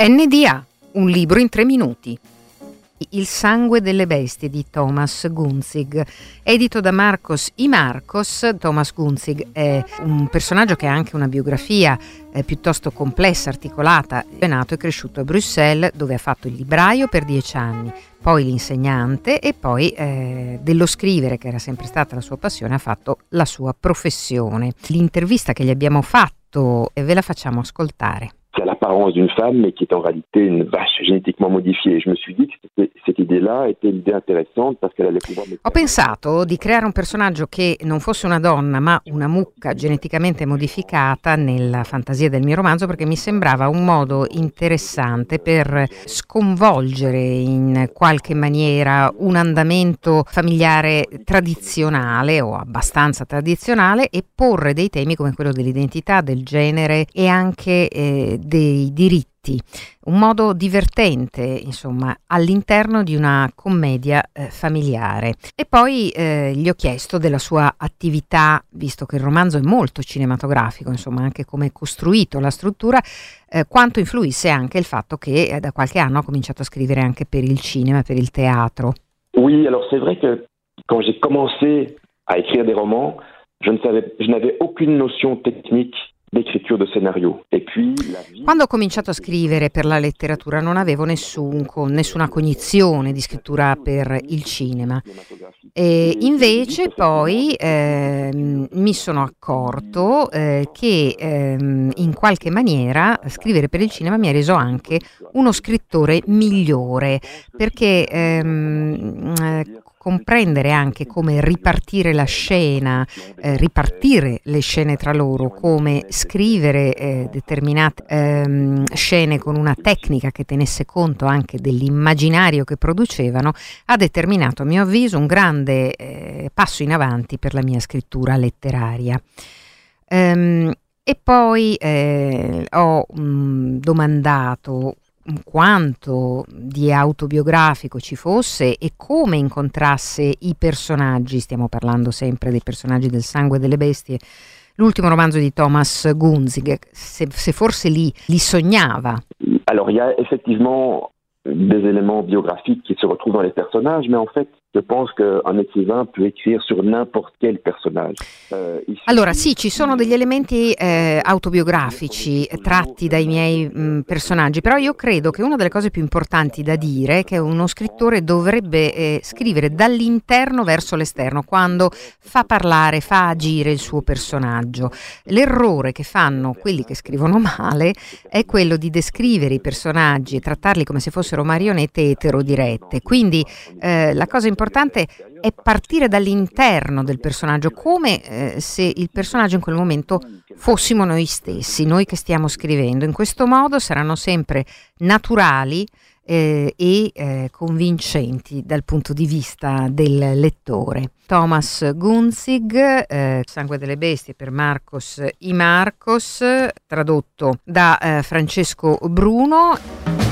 NDA, un libro in tre minuti. Il sangue delle bestie di Thomas Gunzig, edito da Marcos I. Marcos. Thomas Gunzig è un personaggio che ha anche una biografia eh, piuttosto complessa, articolata. È nato e cresciuto a Bruxelles, dove ha fatto il libraio per dieci anni, poi l'insegnante e poi eh, dello scrivere, che era sempre stata la sua passione, ha fatto la sua professione. L'intervista che gli abbiamo fatto e ve la facciamo ascoltare. D'une femme, mais qui est en réalité une vache génétiquement modifiée. Je me suis dit que cette idée-là était l'idée intéressante parce qu'elle allait pouvoir... Ho pensato di creare un personaggio che non fosse una donna, ma una mucca geneticamente modificata nella fantasia del mio romanzo, perché mi sembrava un modo interessante per sconvolgere in qualche maniera un andamento familiare tradizionale o abbastanza tradizionale e porre dei temi come quello dell'identità, del genere e anche eh, dei diritti, un modo divertente, insomma, all'interno di una commedia eh, familiare. E poi eh, gli ho chiesto della sua attività, visto che il romanzo è molto cinematografico, insomma, anche come è costruito la struttura, eh, quanto influisse anche il fatto che eh, da qualche anno ha cominciato a scrivere anche per il cinema, per il teatro. Oui, alors c'est vrai que quand j'ai commencé à écrire des romans, je ne savais, je n'avais aucune notion technique Quando ho cominciato a scrivere per la letteratura non avevo nessun, nessuna cognizione di scrittura per il cinema. E invece poi eh, mi sono accorto eh, che eh, in qualche maniera scrivere per il cinema mi ha reso anche uno scrittore migliore perché ehm, eh, comprendere anche come ripartire la scena, eh, ripartire le scene tra loro, come scrivere eh, determinate ehm, scene con una tecnica che tenesse conto anche dell'immaginario che producevano, ha determinato a mio avviso un grande eh, passo in avanti per la mia scrittura letteraria. Ehm, e poi eh, ho mh, domandato quanto di autobiografico ci fosse e come incontrasse i personaggi, stiamo parlando sempre dei personaggi del sangue delle bestie, l'ultimo romanzo di Thomas Gunzig, se, se forse lì li sognava. Alors il y a effectivement des éléments biographiques qui se retrouvent dans les personnages, mais en fait je pense qu'un écrivain peut écrire sur n'importe quel personnage. Euh, ici... Allora sì, ci sono degli elementi eh, autobiografici tratti dai miei mh, personaggi, però io credo che una delle cose più importanti da dire è che uno scrittore dovrebbe eh, scrivere dall'interno verso l'esterno, quando fa parlare, fa agire il suo personaggio. L'errore che fanno quelli che scrivono male è quello di descrivere i personaggi e trattarli come se fossero marionette eterodirette. Quindi eh, la cosa importante importante è partire dall'interno del personaggio, come eh, se il personaggio in quel momento fossimo noi stessi, noi che stiamo scrivendo. In questo modo saranno sempre naturali eh, e eh, convincenti dal punto di vista del lettore. Thomas Gunzig, eh, Sangue delle bestie per Marcos I. Marcos, tradotto da eh, Francesco Bruno.